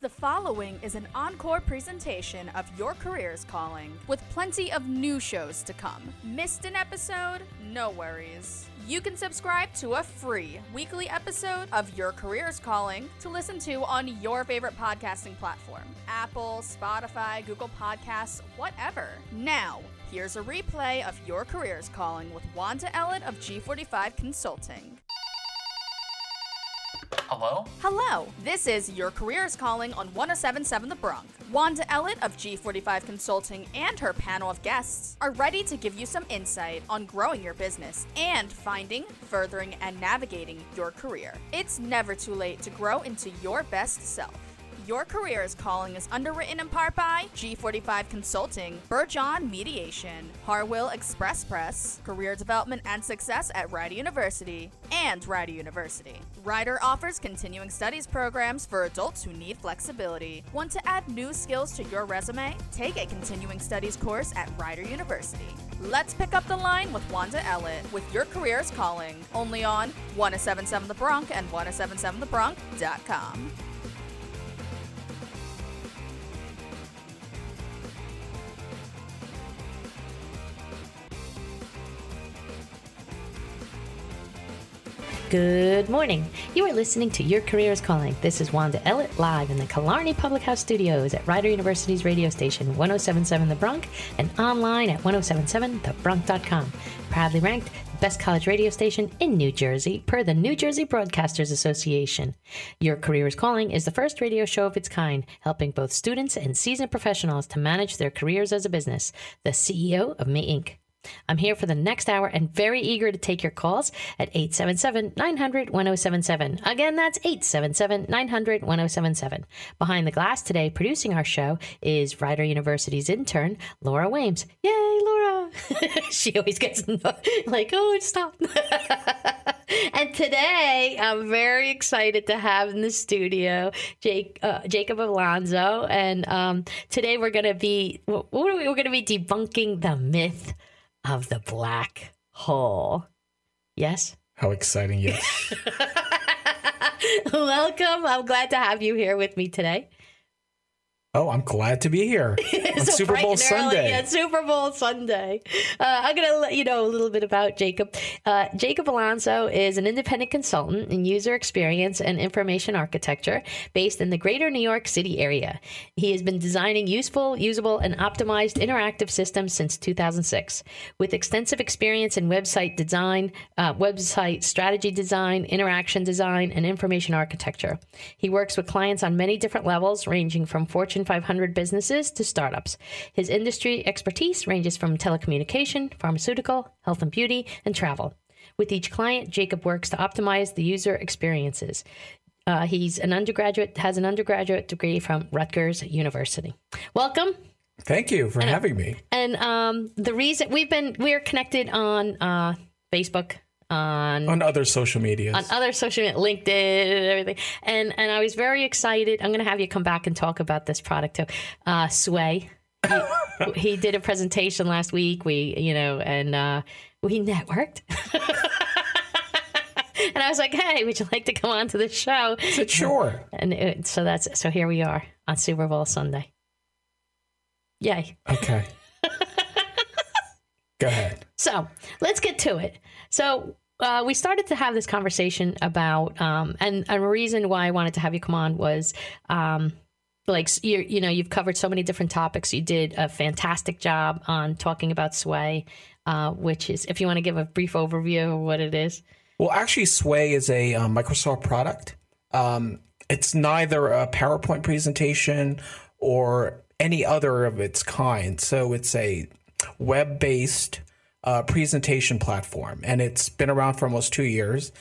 The following is an encore presentation of Your Career's Calling, with plenty of new shows to come. Missed an episode? No worries. You can subscribe to a free weekly episode of Your Career's Calling to listen to on your favorite podcasting platform Apple, Spotify, Google Podcasts, whatever. Now, here's a replay of Your Career's Calling with Wanda Ellett of G45 Consulting. Hello? Hello, this is Your Careers Calling on 1077 The Bronc. Wanda Ellett of G45 Consulting and her panel of guests are ready to give you some insight on growing your business and finding, furthering, and navigating your career. It's never too late to grow into your best self. Your Career is Calling is underwritten in part by G45 Consulting, Burjohn Mediation, Harwill Express Press, Career Development and Success at Rider University, and Rider University. Rider offers continuing studies programs for adults who need flexibility. Want to add new skills to your resume? Take a continuing studies course at Rider University. Let's pick up the line with Wanda Ellett with Your Career is Calling, only on 1077 The Bronc and 1077thebronc.com. Good morning. You are listening to Your Career is Calling. This is Wanda Ellett live in the Killarney Public House studios at Rider University's radio station 1077 The Bronc and online at 1077thebronc.com. Proudly ranked the best college radio station in New Jersey per the New Jersey Broadcasters Association. Your Career is Calling is the first radio show of its kind, helping both students and seasoned professionals to manage their careers as a business. The CEO of Me Inc. I'm here for the next hour and very eager to take your calls at 877 900 1077. Again, that's 877 900 1077. Behind the glass today, producing our show, is Rider University's intern, Laura Wames. Yay, Laura! she always gets like, oh, stop. and today, I'm very excited to have in the studio Jake, uh, Jacob Alonso. And um, today, we're going to be, what are we? We're going to be debunking the myth of the black hole. Yes? How exciting, yes. Welcome. I'm glad to have you here with me today. Oh, I'm glad to be here on So Super Bowl Sunday. on Super Bowl Sunday. Uh, I'm going to let you know a little bit about Jacob. Uh, Jacob Alonso is an independent consultant in user experience and information architecture based in the greater New York City area. He has been designing useful, usable, and optimized interactive systems since 2006. With extensive experience in website design, uh, website strategy design, interaction design, and information architecture. He works with clients on many different levels, ranging from Fortune 500 businesses to startups. His industry expertise ranges from telecommunication, pharmaceutical, health and beauty, and travel. With each client, Jacob works to optimize the user experiences. Uh, he's an undergraduate, has an undergraduate degree from Rutgers University. Welcome. Thank you for having me. And um, the reason we've been we're connected on uh, Facebook, on On other social media, on other social media, LinkedIn and everything. And and I was very excited. I'm going to have you come back and talk about this product too. Uh, Sway. He, he did a presentation last week. We, you know, and uh, we networked. and I was like, "Hey, would you like to come on to the show?" Said, sure. And it, so that's so here we are on Super Bowl Sunday. Yay! Okay. Go ahead. So let's get to it. So uh, we started to have this conversation about, um, and a reason why I wanted to have you come on was, um, like you, you know, you've covered so many different topics. You did a fantastic job on talking about Sway, uh, which is, if you want to give a brief overview of what it is. Well, actually, Sway is a um, Microsoft product. Um, it's neither a PowerPoint presentation or any other of its kind. So it's a web based uh, presentation platform, and it's been around for almost two years.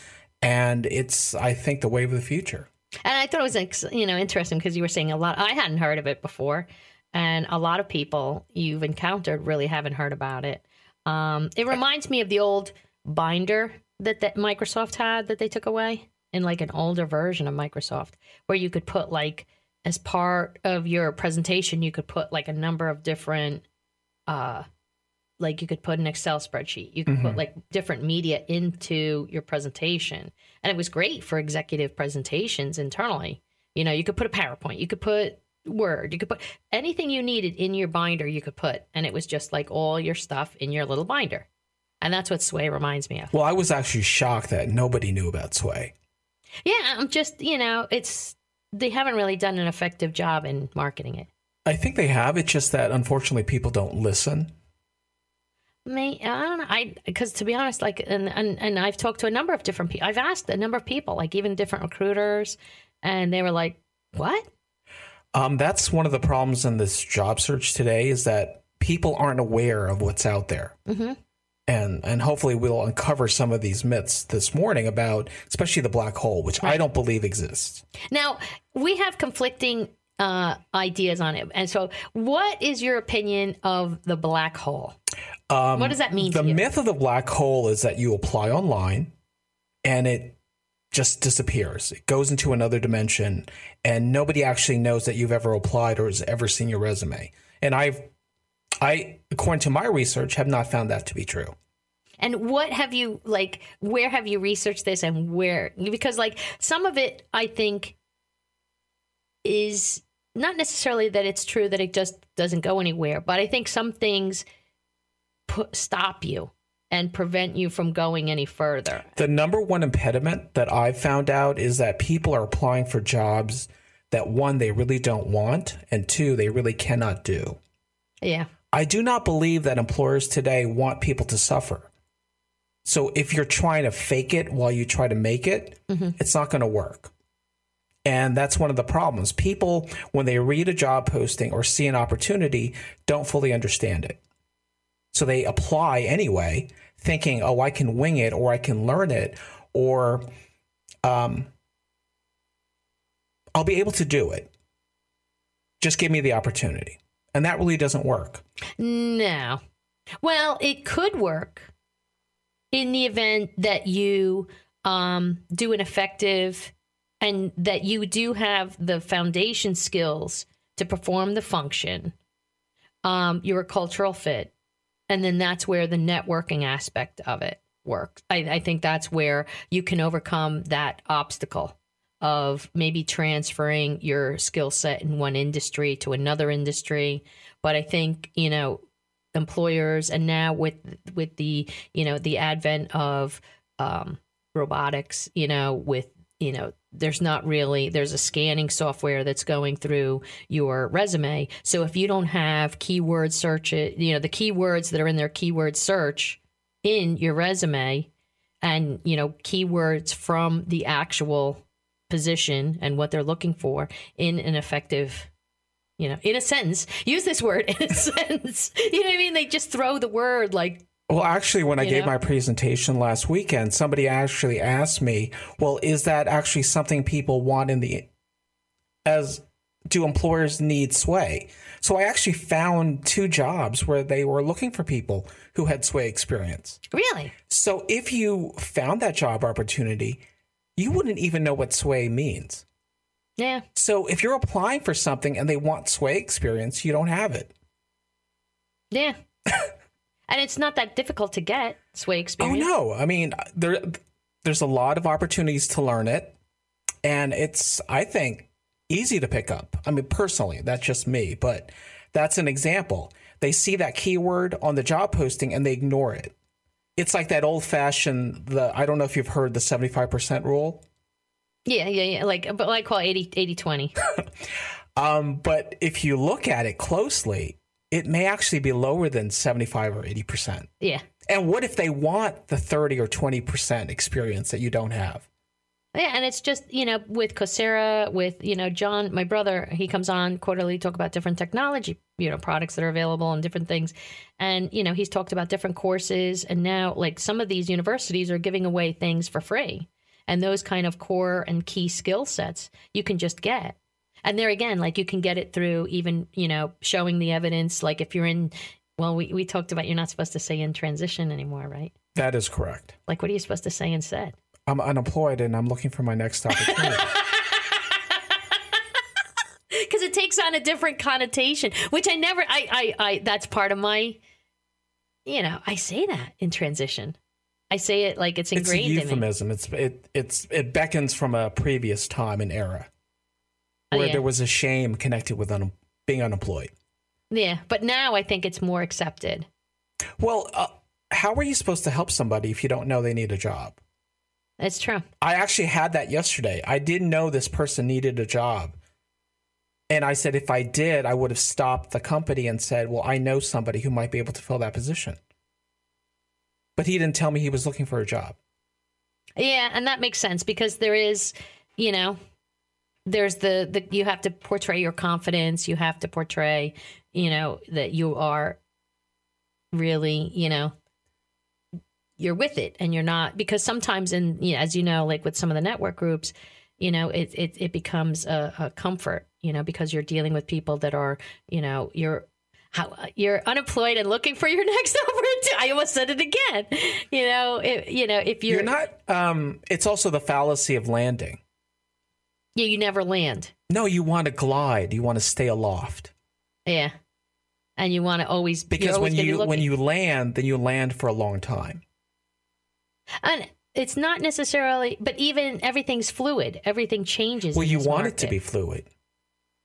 And it's, I think, the wave of the future. And I thought it was, you know, interesting because you were saying a lot. I hadn't heard of it before, and a lot of people you've encountered really haven't heard about it. Um, it reminds me of the old binder that that Microsoft had that they took away in like an older version of Microsoft, where you could put like as part of your presentation, you could put like a number of different, uh, like you could put an Excel spreadsheet, you could put mm-hmm. like different media into your presentation, and it was great for executive presentations internally You know, you could put a PowerPoint, you could put Word, you could put anything you needed in your binder, you could put. And it was just like all your stuff in your little binder. And that's what Sway reminds me of. Well, I was actually shocked that nobody knew about Sway. Yeah, I'm just, you know, it's, they haven't really done an effective job in marketing it. I think they have. It's just that unfortunately people don't listen. Me, I don't know. I because to be honest, like, and, and and I've talked to a number of different people. I've asked a number of people, like even different recruiters, and they were like, "What?" Um, that's one of the problems in this job search today is that people aren't aware of what's out there. Mm-hmm. And and hopefully we'll uncover some of these myths this morning about, especially the black hole, which I don't believe exists. Now we have conflicting uh, ideas on it, and so what is your opinion of the black hole? Um, What does that mean The myth of the black hole is that you apply online and it just disappears. It goes into another dimension and nobody actually knows that you've ever applied or has ever seen your resume. And I've I according to my research have not found that to be true. And what have you like? Where have you researched this, and where? Because like some of it, I think is not necessarily that it's true that it just doesn't go anywhere, but I think some things put stop you and prevent you from going any further. The number one impediment that I've found out is that people are applying for jobs that one they really don't want and two they really cannot do. Yeah. I do not believe that employers today want people to suffer. So if you're trying to fake it while you try to make it, mm-hmm. it's not going to work. And that's one of the problems. People, when they read a job posting or see an opportunity, don't fully understand it. So they apply anyway, thinking, oh, I can wing it or I can learn it or um, I'll be able to do it. Just give me the opportunity. And that really doesn't work. No. Well, it could work in the event that you um, do an effective and that you do have the foundation skills to perform the function. Um, you're a cultural fit. And then that's where the networking aspect of it works. I, I think that's where you can overcome that obstacle of maybe transferring your skill set in one industry to another industry. But I think, you know, employers and now with with the, you know, the advent of um, robotics, you know, with you know, there's not really there's a scanning software that's going through your resume. So if you don't have keyword search it, you know, the keywords that are in their keyword search in your resume and, you know, keywords from the actual position and what they're looking for in an effective you know, in a sentence, use this word in a sentence. You know what I mean? They just throw the word like Well, actually, when I You gave know? my presentation last weekend, somebody actually asked me, "Well, is that actually something people want in the as do employers need sway?" So I actually found two jobs where they were looking for people who had sway experience. really? So if you found that job opportunity, you wouldn't even know what sway means. Yeah. So if you're applying for something and they want sway experience, you don't have it. Yeah. and it's not that difficult to get sway experience. Oh no! I mean, there there's a lot of opportunities to learn it, and it's I think easy to pick up. I mean, personally, that's just me, but that's an example. They see that keyword on the job posting and they ignore it. It's like that old fashioned the I don't know if you've heard the seventy five percent rule. Yeah, yeah, yeah. Like, but I call it 80, 80 20. Um, but if you look at it closely, it may actually be lower than seventy five or eighty percent. Yeah. And what if they want the thirty or twenty percent experience that you don't have? Yeah, and it's just, you know, with Coursera, with, you know, John, my brother, he comes on quarterly, talk about different technology, you know, products that are available and different things. And, you know, he's talked about different courses. And now, like, some of these universities are giving away things for free. And those kind of core and key skill sets you can just get. And there again, like, you can get it through even, you know, showing the evidence. Like, if you're in, well, we, we talked about you're not supposed to say in transition anymore, right? That is correct. Like, what are you supposed to say instead? I'm unemployed and I'm looking for my next opportunity. because it takes on a different connotation which i never I, I i that's part of my you know i say that in transition i say it like it's it's a ingrained in me euphemism. It's it it's it beckons from a previous time and era. Oh, where yeah. there was a shame connected with un- being unemployed. Yeah, but now I think it's more accepted. Well, uh, how are you supposed to help somebody if you don't know they need a job? It's true. I actually had that yesterday. I didn't know this person needed a job. And I said, if I did, I would have stopped the company and said, well, I know somebody who might be able to fill that position. But he didn't tell me he was looking for a job. Yeah, and that makes sense because there is, you know, there's the the you have to portray your confidence. You have to portray, you know, that you are really, you know, you're with it and you're not because sometimes in you know, as you know, like with some of the network groups, you know, it it it becomes a, a comfort, you know, because you're dealing with people that are, you know, you're how you're unemployed and looking for your next opportunity. I almost said it again. You know, if, you know, if you're, You're not, um, it's also the fallacy of landing. Yeah, you never land. No, you want to glide, you want to stay aloft. Yeah, and you want to always Because always when gonna be you when you land, then you land for a long time. and it's not necessarily, but even everything's fluid. Everything changes. Well, you want it to be fluid.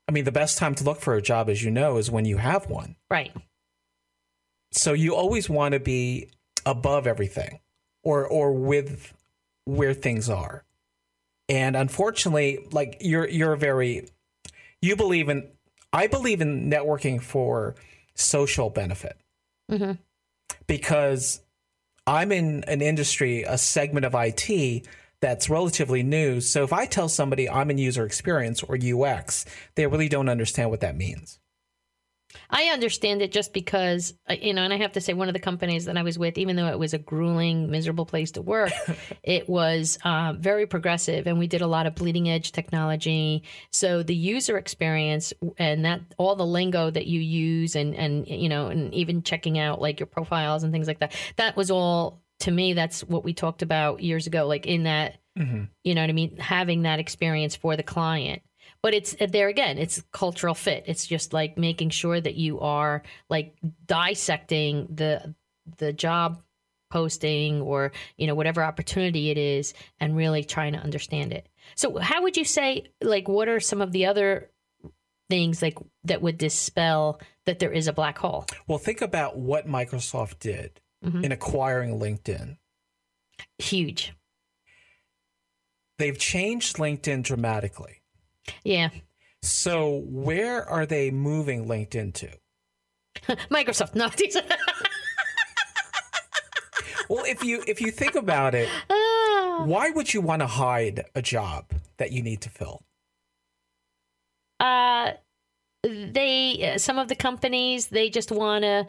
I mean, the best time to look for a job, as you know, is when you have one. right. So you always want to be above everything or or with where things are. And unfortunately, like you're you're very you believe in I believe in networking for social benefit. hmm Because I'm in an industry, a segment of IT that's relatively new. So if I tell somebody I'm in user experience or UX, they really don't understand what that means. I understand it just because, uh, you know, and I have to say, one of the companies that I was with, even though it was a grueling, miserable place to work, it was uh, very progressive and we did a lot of bleeding edge technology. So the user experience and that all the lingo that you use and, and, you know, and even checking out like your profiles and things like that, that was all to me, that's what we talked about years ago, like in that, you know what I mean? Having that experience for the client but it's there again it's cultural fit it's just like making sure that you are like dissecting the the job posting or you know whatever opportunity it is and really trying to understand it so how would you say like what are some of the other things like that would dispel that there is a black hole Well, think about what Microsoft did Mhm. in acquiring LinkedIn. huge They've changed LinkedIn dramatically. Yeah So, where are they moving LinkedIn to? microsoft no Well, if you if you think about it, Ah. why would you want to hide a job that you need to fill? uh they some of the companies they just want to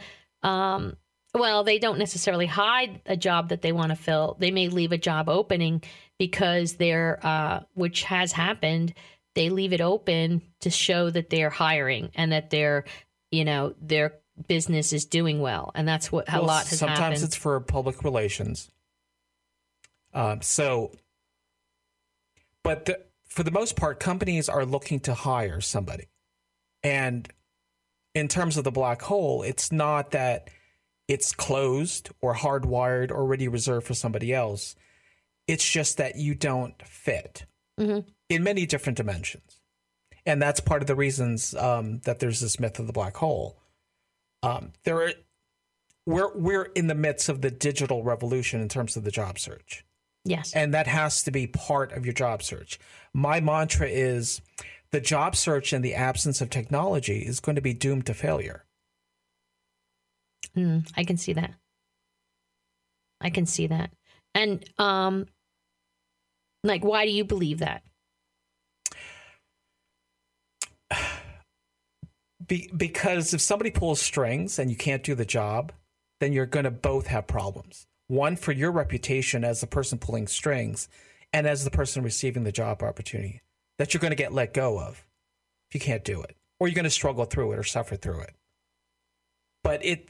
um well they don't necessarily hide a job that they want to fill they may leave a job opening because they're uh which has happened they leave it open to show that they're hiring and that their you know their business is doing well and that's what a lot has sometimes happened it's for public relations. Um, so, but the, for the most part, companies are looking to hire somebody, and in terms of the black hole, it's not that it's closed or hardwired or already reserved for somebody else. It's just that you don't fit Mhm. In many different dimensions, and that's part of the reasons um, that there's this myth of the black hole. Um, there are we're we're in the midst of the digital revolution in terms of the job search yes and that has to be part of your job search my mantra is the job search in the absence of technology is going to be doomed to failure Mm, I can see that. I can see that. And um like why do you believe that? Be, because if somebody pulls strings and you can't do the job then you're going to both have problems. One for your reputation as the person pulling strings and as the person receiving the job opportunity that you're going to get let go of if you can't do it or you're going to struggle through it or suffer through it. But it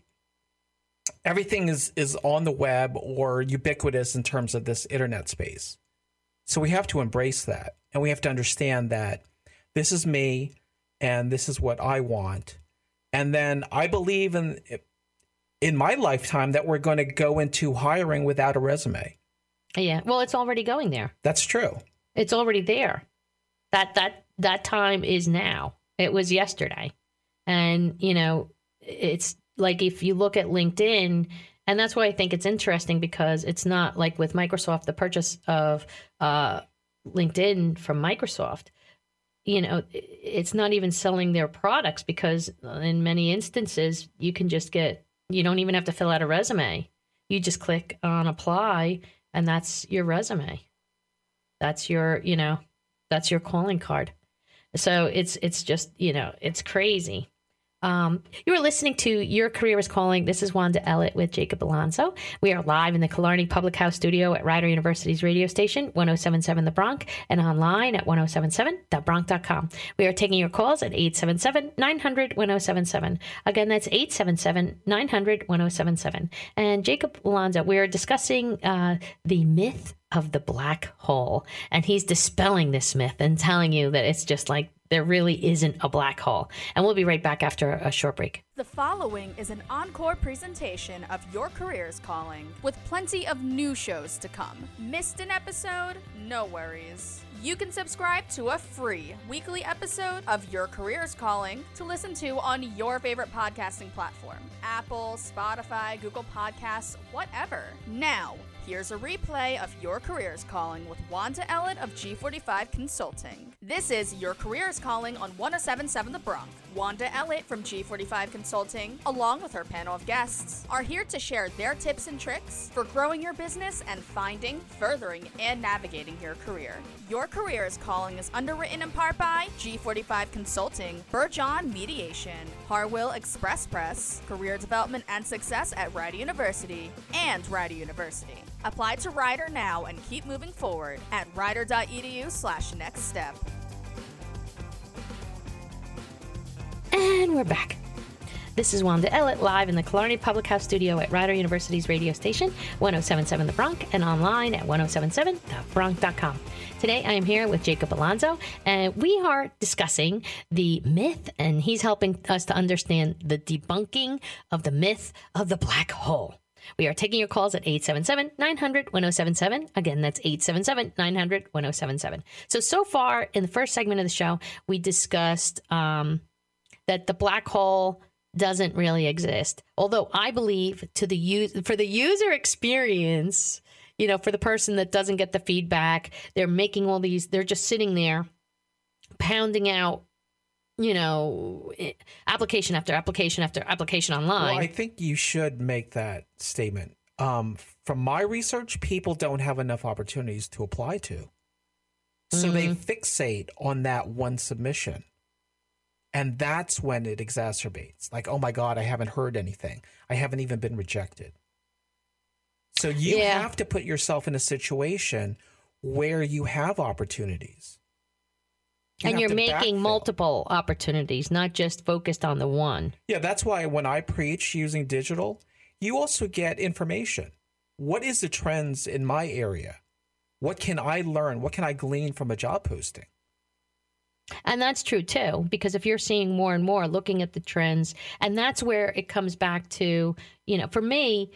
everything is is on the web or ubiquitous in terms of this internet space. So we have to embrace that and we have to understand that this is me and this is what I want. And then I believe in in my lifetime that we're going to go into hiring without a resume. Yeah. Well, it's already going there. That's true. It's already there. That that that time is now. It was yesterday. And, you know, it's like if you look at LinkedIn, and that's why I think it's interesting because it's not like with Microsoft, the purchase of uh, LinkedIn from Microsoft, you know, it's not even selling their products because in many instances, you can just get, you don't even have to fill out a resume. You just click on apply, and that's your resume. That's your, you know, that's your calling card. So it's it's just you know it's crazy. Um, you are listening to Your Career is Calling. This is Wanda Ellett with Jacob Alonso. We are live in the Killarney Public House studio at Rider University's radio station, 1077 The Bronc, and online at 1077thebronc.com. We are taking your calls at 877 900 1077. Again, that's 877 900 1077. And Jacob Alonso, we are discussing uh, the myth of the black hole. And he's dispelling this myth and telling you that it's just like there really isn't a black hole. And we'll be right back after a short break. The following is an encore presentation of Your Career's Calling, with plenty of new shows to come. Missed an episode? No worries. You can subscribe to a free weekly episode of Your Career's Calling to listen to on your favorite podcasting platform Apple, Spotify, Google Podcasts, whatever. Now, Here's a replay of Your Career's Calling with Wanda Ellett of G45 Consulting. This is Your Career's Calling on 1077 The Bronc. Wanda Ellett from G45 Consulting, along with her panel of guests, are here to share their tips and tricks for growing your business and finding, furthering, and navigating your career. Your Career's Calling is underwritten in part by G45 Consulting, Burjohn Mediation, Harwill Express Press, Career Development and Success at Rider University, and Rider University. Apply to Rider now and keep moving forward at rider.edu slash next step. And we're back. This is Wanda Ellett live in the Killarney Public House studio at Rider University's radio station, 1077 The Bronc, and online at 1077thebronc.com. Today I am here with Jacob Alonso, and we are discussing the myth, and he's helping us to understand the debunking of the myth of the black hole. We are taking your calls at 877 900 1077. Again, that's 877 900 1077. So, so far in the first segment of the show, we discussed um, that the black hole doesn't really exist. Although I believe to the for the user experience, you know, for the person that doesn't get the feedback, they're making all these, they're just sitting there pounding out you know, eh, application after application after application online. Well, I think you should make that statement. Um, from my research, people don't have enough opportunities to apply to. So mm-hmm. they fixate on that one submission. And that's when it exacerbates. Like, oh my God, I haven't heard anything. I haven't even been rejected. So you yeah. have to put yourself in a situation where you have opportunities. You and you're making backfill. multiple opportunities, not just focused on the one. Yeah, that's why when I preach using digital, you also get information. What is the trends in my area? What can I learn? What can I glean from a job posting? And that's true too, because if you're seeing more and more looking at the trends, and that's where it comes back to, you know, for me,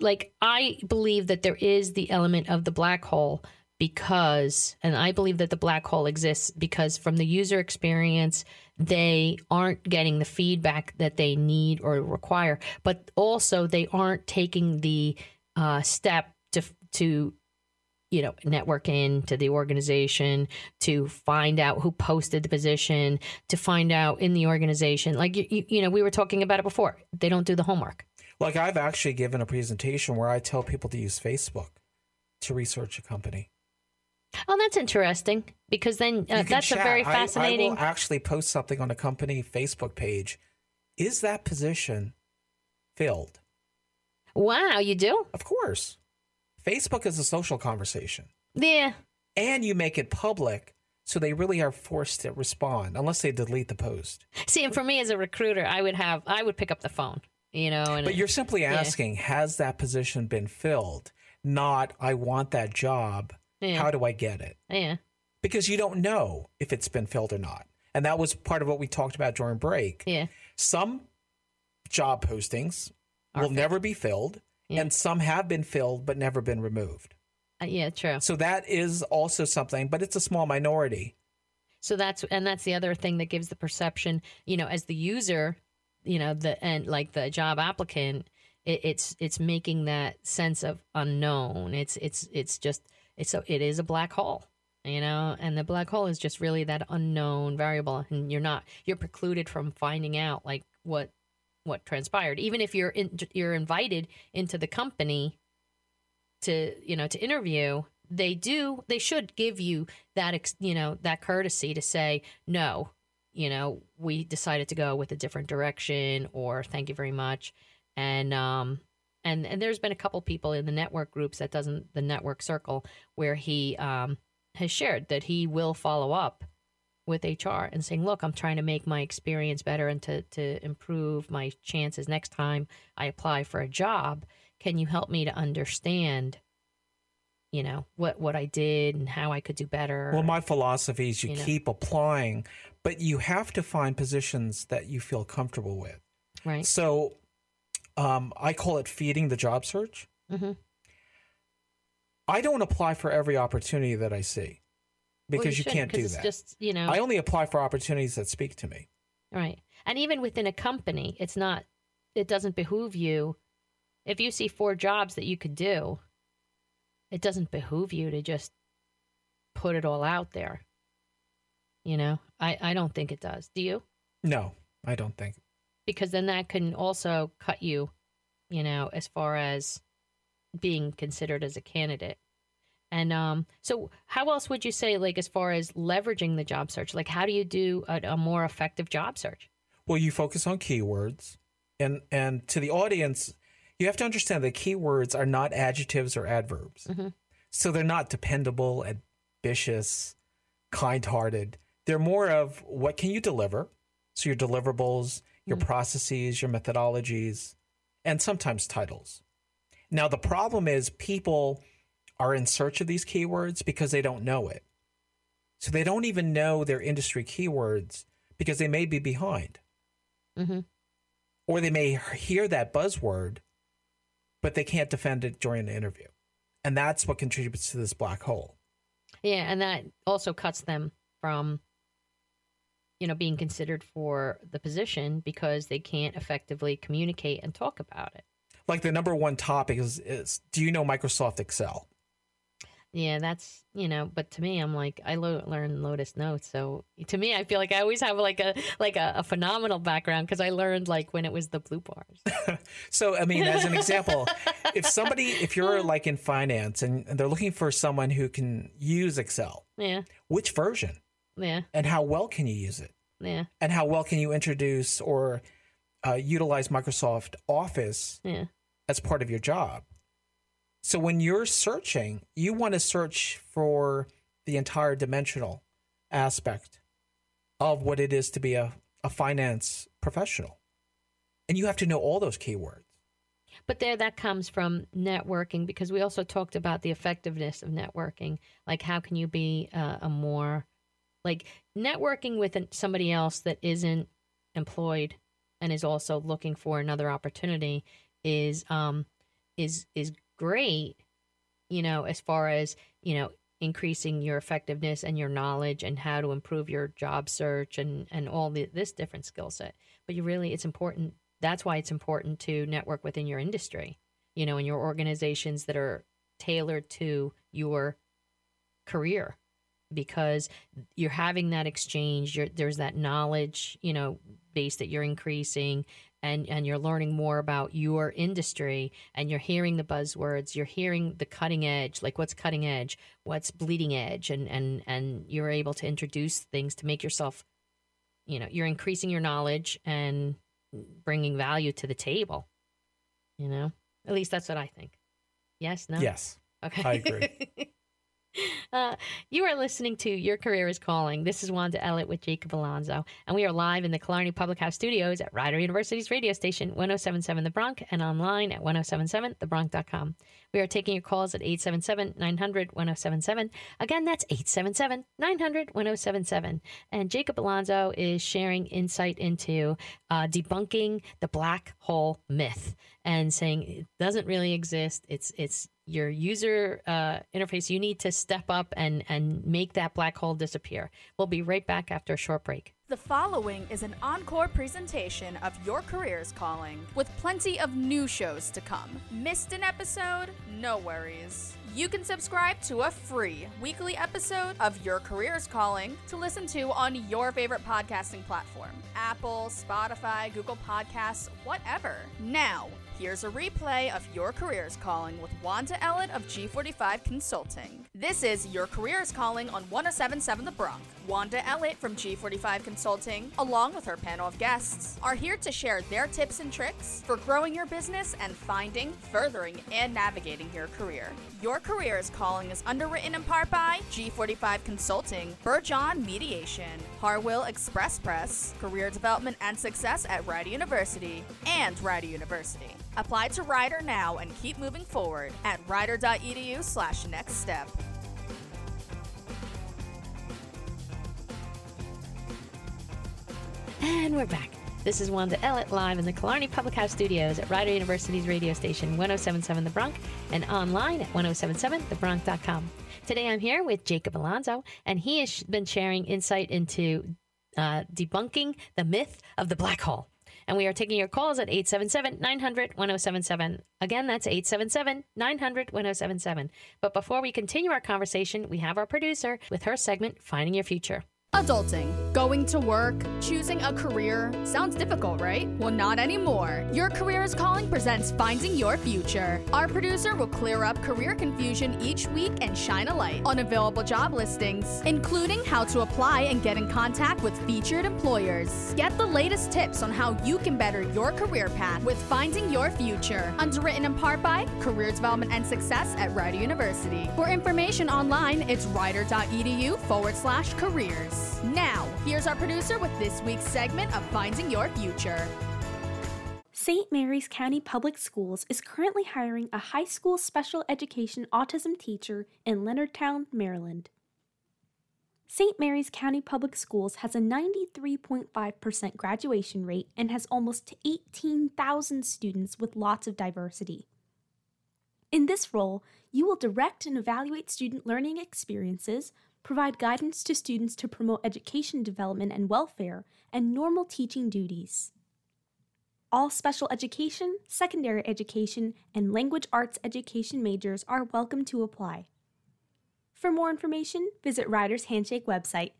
like I believe that there is the element of the black hole because, and I believe that the black hole exists because from the user experience, they aren't getting the feedback that they need or require, but also they aren't taking the uh, step to to you know network into the organization to find out who posted the position to find out in the organization. Like you, you know we were talking about it before. They don't do the homework. Like i've actually given a presentation where i tell people to use facebook to research a company Oh, that's interesting because then uh, that's chat. a very fascinating. I, I will actually post something on a company Facebook page. Is that position filled? Wow, you do? Of course. Facebook is a social conversation. Yeah. And you make it public, so they really are forced to respond unless they delete the post. See, and for me as a recruiter, I would have I would pick up the phone, you know. but it, you're simply asking, yeah. has that position been filled? Not, I want that job yeah. How do I get it? Yeah. Because you don't know if it's been filled or not. And that was part of what we talked about during break. Yeah. Some job postings Are will filled. never be filled, yeah. and some have been filled but never been removed. Uh, yeah, true. So that is also something, but it's a small minority. So that's and that's the other thing that gives the perception, you know, as the user, you know, the and like the job applicant, it, it's it's making that sense of unknown. It's it's it's just a, it is a black hole, you know, and the black hole is just really that unknown variable, and you're not you're precluded from finding out like what what transpired, even if you're in, you're invited into the company to you know to interview they do they should give you that you know that courtesy to say no you know we decided to go with a different direction or thank you very much and um and and there's been a couple people in the network groups that doesn't the network circle where he um has shared that he will follow up with HR and saying, "Look, I'm trying to make my experience better and to to improve my chances next time I apply for a job. Can you help me to understand you know what what I did and how I could do better. Well, my philosophy is you, You know. keep applying, but you have to find positions that you feel comfortable with. right. So, um, I call it feeding the job search. Mhm. I don't apply for every opportunity that I see Well, because you, can't do it's that. Just you know, I only apply for opportunities that speak to me. right. And even within a company, it's not. It doesn't behoove you. If you see four jobs that you could do, it doesn't behoove you to just put it all out there. You know, I I don't think it does. Do you? No, I don't think. Because then that can also cut you, you know, as far as being considered as a candidate. And um, so, how else would you say, like, as far as leveraging the job search, like, how do you do a, a more effective job search? Well, you focus on keywords, and and to the audience, you have to understand that keywords are not adjectives or adverbs. So they're not dependable, ambitious, kind-hearted. They're more of what can you deliver? So your deliverables, your processes, your methodologies, and sometimes titles. Now the problem is people are in search of these keywords because they don't know it. So they don't even know their industry keywords because they may be behind Mm-hmm. or they may hear that buzzword, but they can't defend it during the interview. And that's what contributes to this black hole. Yeah, and that also cuts them from, you know, being considered for the position because they can't effectively communicate and talk about it. Like the number one topic is, is do you know Microsoft Excel? Yeah, that's you know, but to me, I'm like I lo- learned Lotus Notes, so to me, I feel like I always have like a like a, a phenomenal background because I learned like when it was the blue bars. So, I mean, as an example, if somebody, if you're like in finance and, and they're looking for someone who can use Excel, yeah, which version yeah, and how well can you use it? yeah, And how well can you introduce or uh, utilize Microsoft Office yeah, as part of your job. So when you're searching, you want to search for the entire dimensional aspect of what it is to be a, a finance professional. And you have to know all those keywords. But there, that comes from networking because we also talked about the effectiveness of networking. Like, how can you be uh, a more like networking with somebody else that isn't employed and is also looking for another opportunity is um is is great. You know, as far as you know, increasing your effectiveness and your knowledge and how to improve your job search and and all the, this different skill set. But you really, it's important. That's why it's important to network within your industry. You know, in your organizations that are tailored to your career because you're having that exchange you're, there's that knowledge you know base that you're increasing and and you're learning more about your industry and you're hearing the buzzwords you're hearing the cutting edge like what's cutting edge what's bleeding edge and and and you're able to introduce things to make yourself you know you're increasing your knowledge and bringing value to the table you know? At least that's what i think. Yes? No? Yes, okay. I agree. Uh, you are listening to Your Career is Calling. This is Wanda Ellett with Jacob Alonso, and we are live in the Killarney Public House studios at Rider University's radio station 1077 The Bronc and online at 1077thebronc.com. We are taking your calls at 877 900 1077. Again, that's 877 900 1077. And Jacob Alonso is sharing insight into uh, debunking the black hole myth and saying it doesn't really exist. It's, it's, your user uh, interface, you need to step up and, and make that black hole disappear. We'll be right back after a short break. The following is an encore presentation of Your Career's Calling, with plenty of new shows to come. Missed an episode? No worries. You can subscribe to a free weekly episode of Your Career's Calling to listen to on your favorite podcasting platform Apple, Spotify, Google Podcasts, whatever. Now, Here's a replay of Your Career's Calling with Wanda Ellett of G45 Consulting. This is Your Career's Calling on 1077 The Bronc. Wanda Ellett from G45 Consulting, along with her panel of guests, are here to share their tips and tricks for growing your business and finding, furthering, and navigating your career. Your Career's Calling is underwritten in part by G45 Consulting, Burjohn Mediation, Harwill Express Press, Career Development and Success at Rider University, and Rider University. Apply to Rider now and keep moving forward at rider.edu slash next step. And we're back. This is Wanda Ellett live in the Killarney Public House studios at Rider University's radio station 1077 The Bronc and online at 1077thebronc.com. Today I'm here with Jacob Alonso, and he has been sharing insight into uh, debunking the myth of the black hole. And we are taking your calls at 877 900 1077. Again, that's 877 900 1077. But before we continue our conversation, we have our producer with her segment, Finding Your Future. Adulting, going to work, choosing a career. Sounds difficult, right? Well, not anymore. Your Career is Calling presents Finding Your Future. Our producer will clear up career confusion each week and shine a light on available job listings, including how to apply and get in contact with featured employers. Get the latest tips on how you can better your career path with Finding Your Future. Underwritten in part by Career Development and Success at Rider University. For information online, it's rider.edu forward slash careers. Now, here's our producer with this week's segment of Finding Your Future. St. Mary's County Public Schools is currently hiring a high school special education autism teacher in Leonardtown, Maryland. St. Mary's County Public Schools has a 93.5% graduation rate and has almost 18,000 students with lots of diversity. In this role, you will direct and evaluate student learning experiences, provide guidance to students to promote education development and welfare, and normal teaching duties. All special education, secondary education, and language arts education majors are welcome to apply. For more information, visit Rider's Handshake website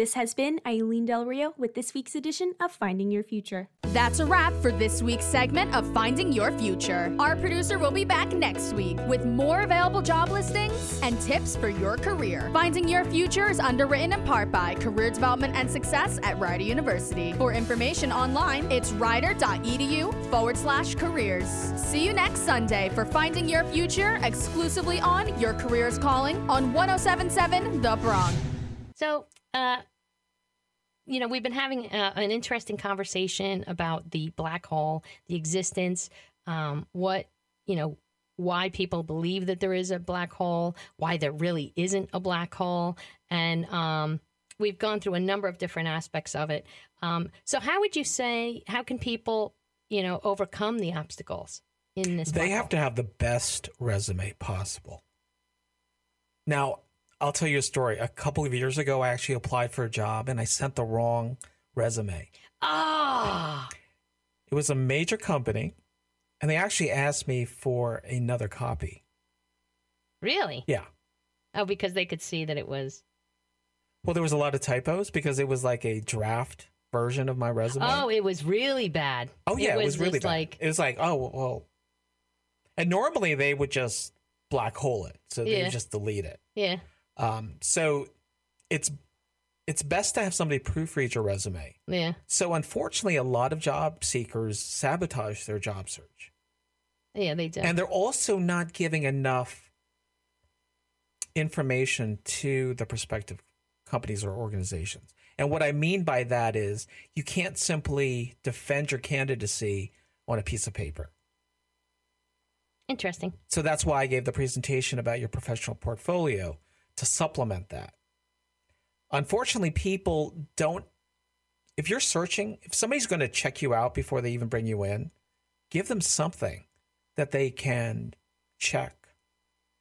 this has been Eileen Del Rio with this week's edition of Finding Your Future. That's a wrap for this week's segment of Finding Your Future. Our producer will be back next week with more available job listings and tips for your career. Finding Your Future is underwritten in part by Career Development and Success at Rider University. For information online, it's rider.edu forward slash careers. See you next Sunday for Finding Your Future exclusively on Your Career's Calling on 1077 The Bronc. So, uh, you know, we've been having uh, an interesting conversation about the black hole, the existence, um, what, you know, why people believe that there is a black hole, why there really isn't a black hole. And um, we've gone through a number of different aspects of it. Um, so, how would you say, how can people, you know, overcome the obstacles in this? They have hole? to have the best resume possible. Now, I'll tell you a story. A couple of years ago, I actually applied for a job and I sent the wrong resume. Ah. It was a major company, and they actually asked me for another copy. Really? Yeah. Oh, because they could see that it was. Well, there was a lot of typos because it was like a draft version of my resume. Oh, it was really bad. Oh, yeah, it was, really bad. like it was like, oh well, and normally they would just black hole it, so they Yeah. would just delete it. yeah. Um, so it's it's best to have somebody proofread your resume. Yeah. So unfortunately, a lot of job seekers sabotage their job search, Yeah, they do. and they're also not giving enough information to the prospective companies or organizations. And what I mean by that is you can't simply defend your candidacy on a piece of paper. Interesting. So that's why I gave the presentation about your professional portfolio to supplement that. Unfortunately, people don't, if you're searching, if somebody's going to check you out before they even bring you in, give them something that they can check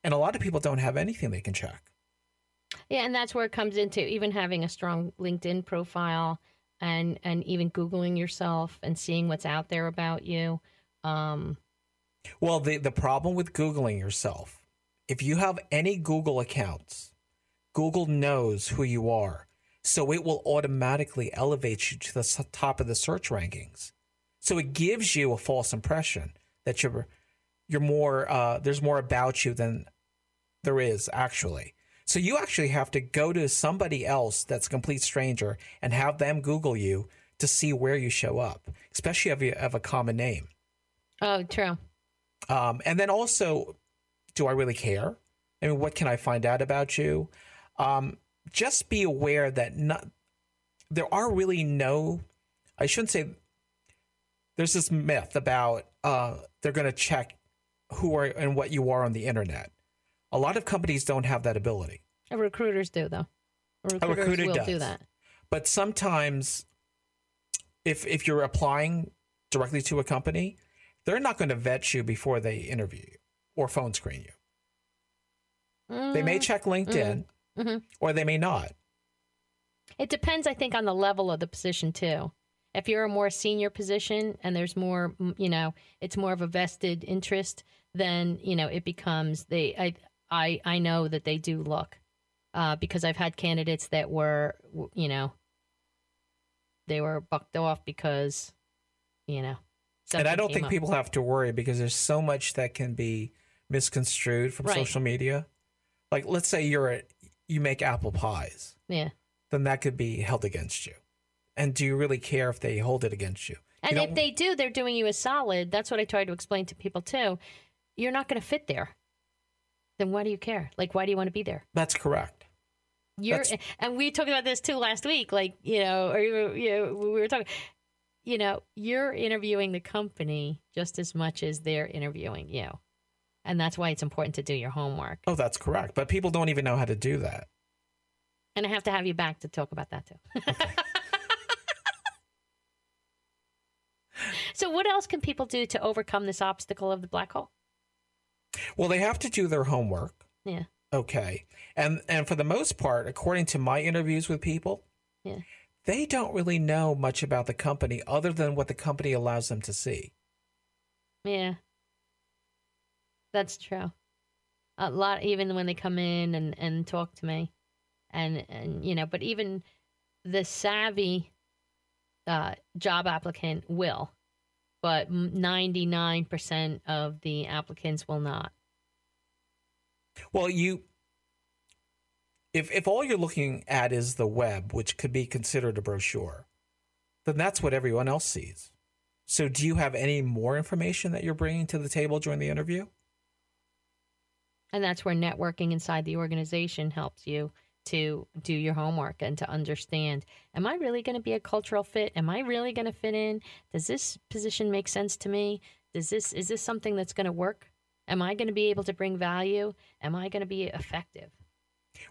And a lot of people don't have anything they can check. Yeah, and that's where it comes into even having a strong LinkedIn profile and and even googling yourself and seeing what's out there about you. Um, well, the the problem with googling yourself, if you have any Google accounts, Google knows who you are, so it will automatically elevate you to the top of the search rankings. So it gives you a false impression that you're you're more uh, there's more about you than there is actually. So you actually have to go to somebody else that's a complete stranger and have them Google you to see where you show up, especially if you have a common name. Oh, true. Um, and then also, do I really care? I mean, what can I find out about you? Um, just be aware that not, there are really no, I shouldn't say, there's this myth about uh, they're going to check who are and what you are on the internet. A lot of companies don't have that ability. Recruiters do, though. Recruiters a recruiter will does. do that. But sometimes, if if you're applying directly to a company, they're not going to vet you before they interview you or phone screen you. Mm-hmm. They may mm-hmm. check LinkedIn, mm-hmm. mm-hmm. or they may not. It depends, I think, on the level of the position too. If you're a more senior position and there's more, you know, it's more of a vested interest, then you know it becomes they. I I I know that they do look uh, because I've had candidates that were, you know, they were bucked off because, you know. And I don't think up. people have to worry because there's so much that can be misconstrued from right. social media. Like, let's say you're a, you make apple pies. Yeah. Then that could be held against you. And do you really care if they hold it against you? And you if they do, they're doing you a solid. That's what I try to explain to people too. You're not going to fit there then why do you care? Like, why do you want to be there? That's correct. You're, That's... and we talked about this too last week. Like, you know, or you know, we were talking. You know, you're interviewing the company just as much as they're interviewing you, and that's why it's important to do your homework. Oh, that's correct. But people don't even know how to do that. And I have to have you back to talk about that too. Okay. so, what else can people do to overcome this obstacle of the black hole? Well, they have to do their homework. Yeah. Okay. And and for the most part, according to my interviews with people, yeah. they don't really know much about the company other than what the company allows them to see. Yeah. That's true. A lot even when they come in and, and talk to me. And and you know, but even the savvy uh, job applicant will but 99% of the applicants will not. Well, you if if all you're looking at is the web, which could be considered a brochure, then that's what everyone else sees. So, do you have any more information that you're bringing to the table during the interview? And that's where networking inside the organization helps you to do your homework and to understand am I really going to be a cultural fit? Am I really going to fit in? Does this position make sense to me? Does this is this something that's going to work? Am I going to be able to bring value? Am I going to be effective?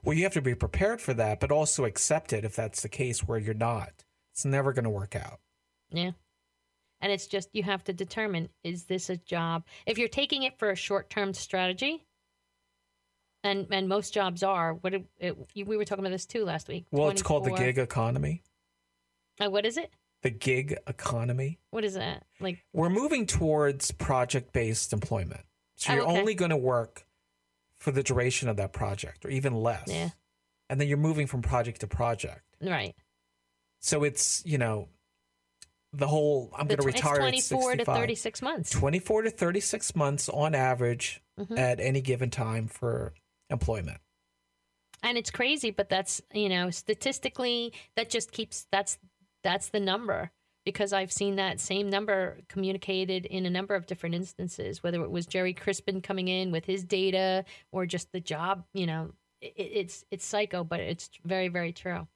Well, you have to be prepared for that, but also accept it if that's the case where you're not. It's never going to work out. Yeah. And it's just you have to determine is this a job? If you're taking it for a short term strategy, and and most jobs are. What it, it, we were talking about this too last week. Well, it's called the gig economy. Uh, what is it? The gig economy. What is that? Like we're moving towards project based employment. So you're oh, okay. only going to work for the duration of that project, or even less. Yeah. And then you're moving from project to project. Right. So it's you know the whole I'm going to retire 24 to 36 months. 24 to 36 months on average mm-hmm. at any given time for employment. And it's crazy, but that's, you know, statistically that just keeps that's that's the number because I've seen that same number communicated in a number of different instances, whether it was Gerry Crispin coming in with his data or just the job, you know, it, it's it's psycho, but it's very very true.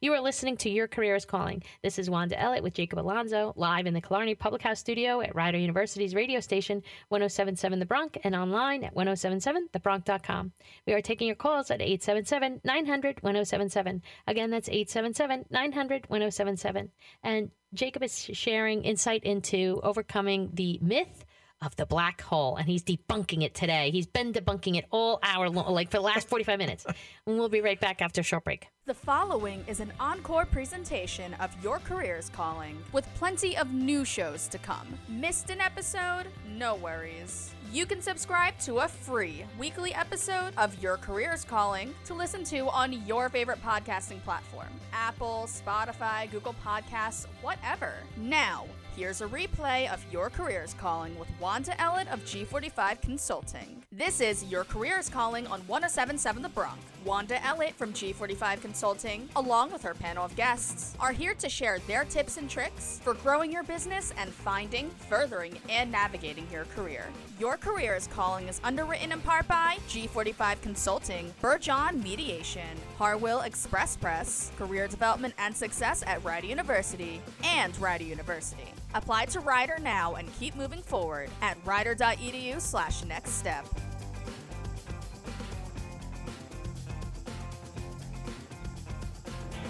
You are listening to Your Career is Calling. This is Wanda Ellett with Jacob Alonso, live in the Killarney Public House studio at Rider University's radio station, 1077 The Bronc, and online at 1077thebronc.com. We are taking your calls at 877 900 1077. Again, that's 877 900 1077. And Jacob is sharing insight into overcoming the myth of the black hole, and he's debunking it today. He's been debunking it all hour long, like for the last 45 minutes. And we'll be right back after a short break. The following is an encore presentation of Your Career's Calling, with plenty of new shows to come. Missed an episode? No worries. You can subscribe to a free weekly episode of Your Career's Calling to listen to on your favorite podcasting platform Apple, Spotify, Google Podcasts, whatever. Now, Here's a replay of Your Career's Calling with Wanda Ellett of G45 Consulting. This is Your Career's Calling on 1077 The Bronc. Wanda Ellett from G45 Consulting, along with her panel of guests, are here to share their tips and tricks for growing your business and finding, furthering, and navigating your career. Your Career's Calling is underwritten in part by G45 Consulting, Burjohn Mediation, Harwill Express Press, Career Development and Success at Rider University, and Rider University. Apply to Rider now and keep moving forward at rider.edu slash next step.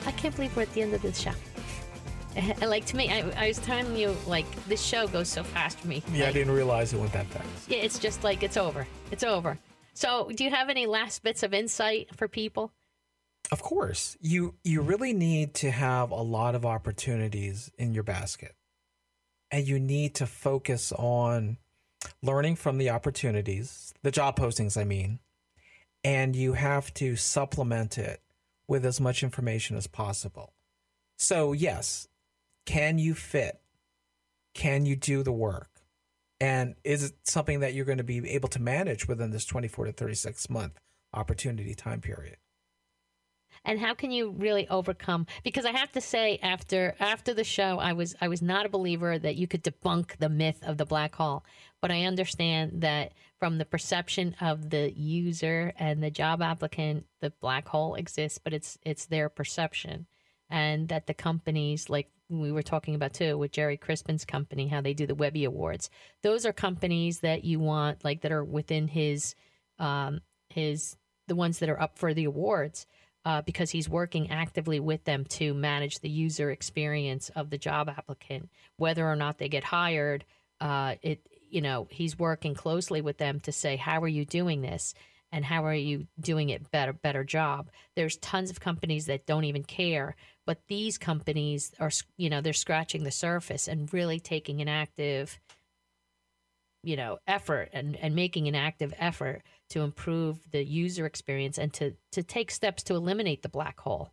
I can't believe we're at the end of this show. like to me, I, I was telling you, like this show goes so fast for me. Yeah, I didn't realize it went that fast. yeah, it's just like it's over. It's over. So, do you have any last bits of insight for people? Of course, you you really need to have a lot of opportunities in your basket, and you need to focus on learning from the opportunities, the job postings, I mean, and you have to supplement it with as much information as possible. So, yes, can you fit? Can you do the work? And is it something that you're going to be able to manage within this 24 to 36 month opportunity time period? And how can you really overcome? Because i have to say after after the show i was i was not a believer that you could debunk the myth of the black hole. But i understand that from the perception of the user and the job applicant the black hole exists but it's it's their perception. And that the companies like we were talking about too with Gerry Crispin's company, how they do the Webby Awards. Those are companies that you want, like that are within his, um, his the ones that are up for the awards, uh, because he's working actively with them to manage the user experience of the job applicant, whether or not they get hired. Uh, it you know he's working closely with them to say how are you doing this and how are you doing it better better job there's tons of companies that don't even care but these companies are you know they're scratching the surface and really taking an active you know effort and and making an active effort to improve the user experience and to to take steps to eliminate the black hole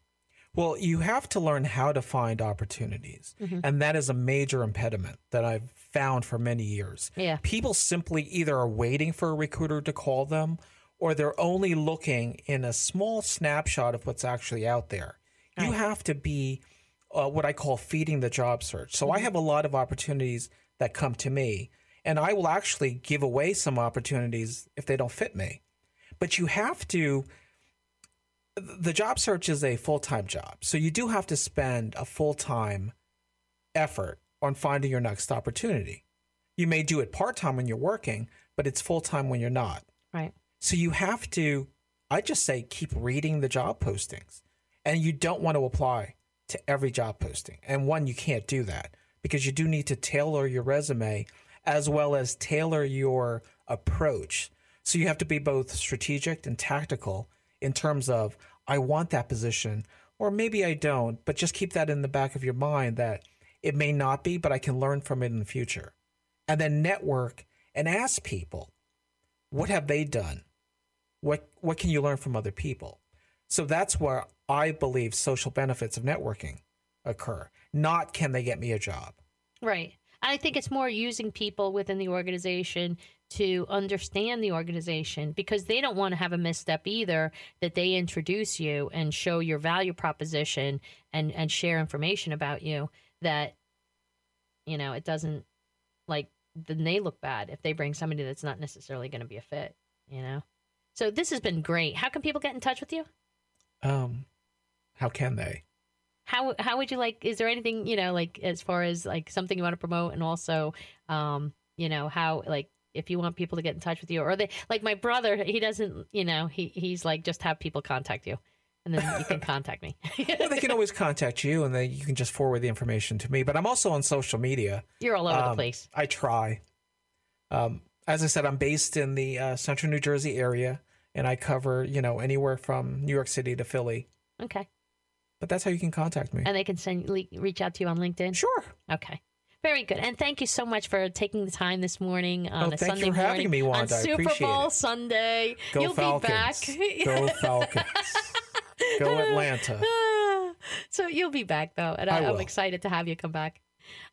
Well, you have to learn how to find opportunities. And that is a major impediment that I've found for many years. Yeah. People simply either are waiting for a recruiter to call them or they're only looking in a small snapshot of what's actually out there. You have to be uh, what I call feeding the job search. So I have a lot of opportunities that come to me, and I will actually give away some opportunities if they don't fit me. But you have to the job search is a full time job. So you do have to spend a full time effort on finding your next opportunity. You may do it part time when you're working, but it's full time when you're not. right So you have to, I just say, keep reading the job postings. And you don't want to apply to every job posting. And one, you can't do that because you do need to tailor your resume as well as tailor your approach. So you have to be both strategic and tactical in terms of, I want that position, or maybe I don't, but just keep that in the back of your mind that it may not be, but I can learn from it in the future. And then network and ask people, what have they done? What what can you learn from other people? So that's where I believe social benefits of networking occur. Not can they get me a job? Right. I think it's more using people within the organization to understand the organization because they don't want to have a misstep either that they introduce you and show your value proposition and and share information about you that you know it doesn't like then they look bad if they bring somebody that's not necessarily going to be a fit you know? So this has been great. How can people get in touch with you? Um, how can they? How how would you like is there anything you know like as far as like something you want to promote and also um you know how like if you want people to get in touch with you or they like my brother he doesn't you know he he's like just have people contact you and then you can contact me Well, they can always contact you, and then you can just forward the information to me. But I'm also on social media. you're all over the Um, place I try. Um, as I said, I'm based in the uh, central New Jersey area, and I cover you know anywhere from New York City to Philly. Okay. But that's how you can contact me. And they can send reach out to you on LinkedIn. Sure. Okay. Very good. And thank you so much for taking the time this morning on Oh, a thank you Sunday for having morning me, on Super appreciate Bowl it. Sunday. Go You'll Falcons. be back. Go Falcons. Go Atlanta. Ah. so you'll be back though, and I I, I'm excited to have you come back.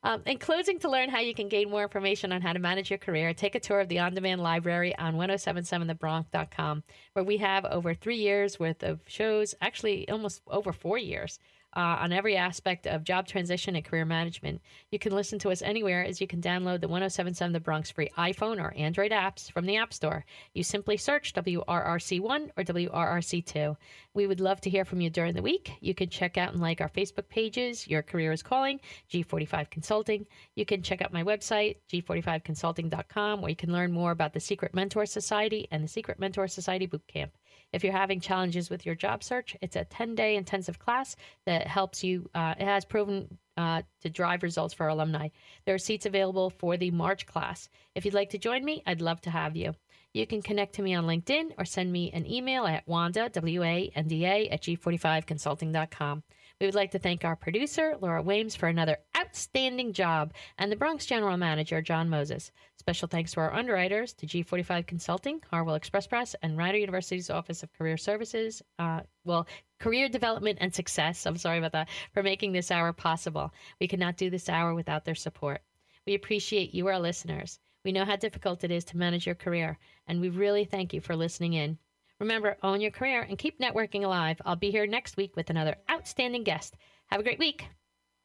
Um, in closing, to learn how you can gain more information on how to manage your career, take a tour of the on-demand library on 1077thebronc.com, where we have over three years worth of shows, actually almost over four years, uh, on every aspect of job transition and career management. You can listen to us anywhere as you can download the 1077 The Bronc free iPhone or Android apps from the App Store. You simply search WRRC1 or WRRC2. We would love to hear from you during the week. You can check out and like our Facebook pages, Your Career is Calling, G45 Consulting. You can check out my website, g45consulting.com, where you can learn more about the Secret Mentor Society and the Secret Mentor Society Bootcamp. If you're having challenges with your job search, it's a 10 day intensive class that helps you. Uh, it has proven uh, to drive results for alumni. There are seats available for the March class. If you'd like to join me, I'd love to have you. You can connect to me on LinkedIn or send me an email at wanda, W-A-N-D-A, at g45consulting.com. We would like to thank our producer, Laura Wames, for another outstanding job, and the Bronc General Manager, John Moses. Special thanks to our underwriters, to G45 Consulting, Harwill Express Press, and Rider University's Office of Career Services, uh, well, Career Development and Success, I'm sorry about that, for making this hour possible. We could not do this hour without their support. We appreciate you, our listeners. We know how difficult it is to manage your career, and we really thank you for listening in. Remember, own your career and keep networking alive. I'll be here next week with another outstanding guest. Have a great week.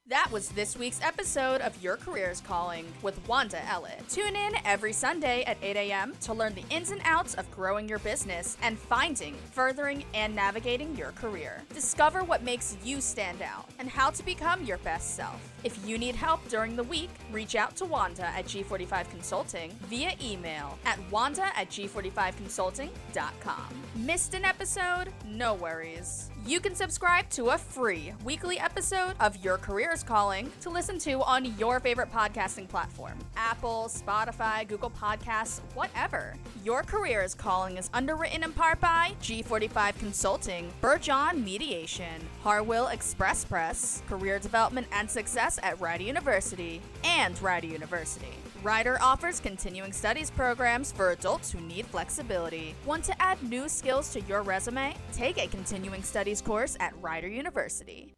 That was this week's episode of Your Career's Calling with Wanda Ellett. Tune in every Sunday at 8 a.m. to learn the ins and outs of growing your business and finding, furthering, and navigating your career. Discover what makes you stand out and how to become your best self. If you need help during the week, reach out to Wanda at G45 Consulting via email at wanda at g45consulting.com. Missed an episode? No worries. You can subscribe to a free weekly episode of Your Career's Calling to listen to on your favorite podcasting platform Apple, Spotify, Google Podcasts, whatever. Your Career is Calling is underwritten in part by G45 Consulting, Burjohn Mediation, Harwill Express Press, Career Development and Success at Rider University, and Rider University. Rider offers continuing studies programs for adults who need flexibility. Want to add new skills to your resume? Take a continuing studies course at Rider University.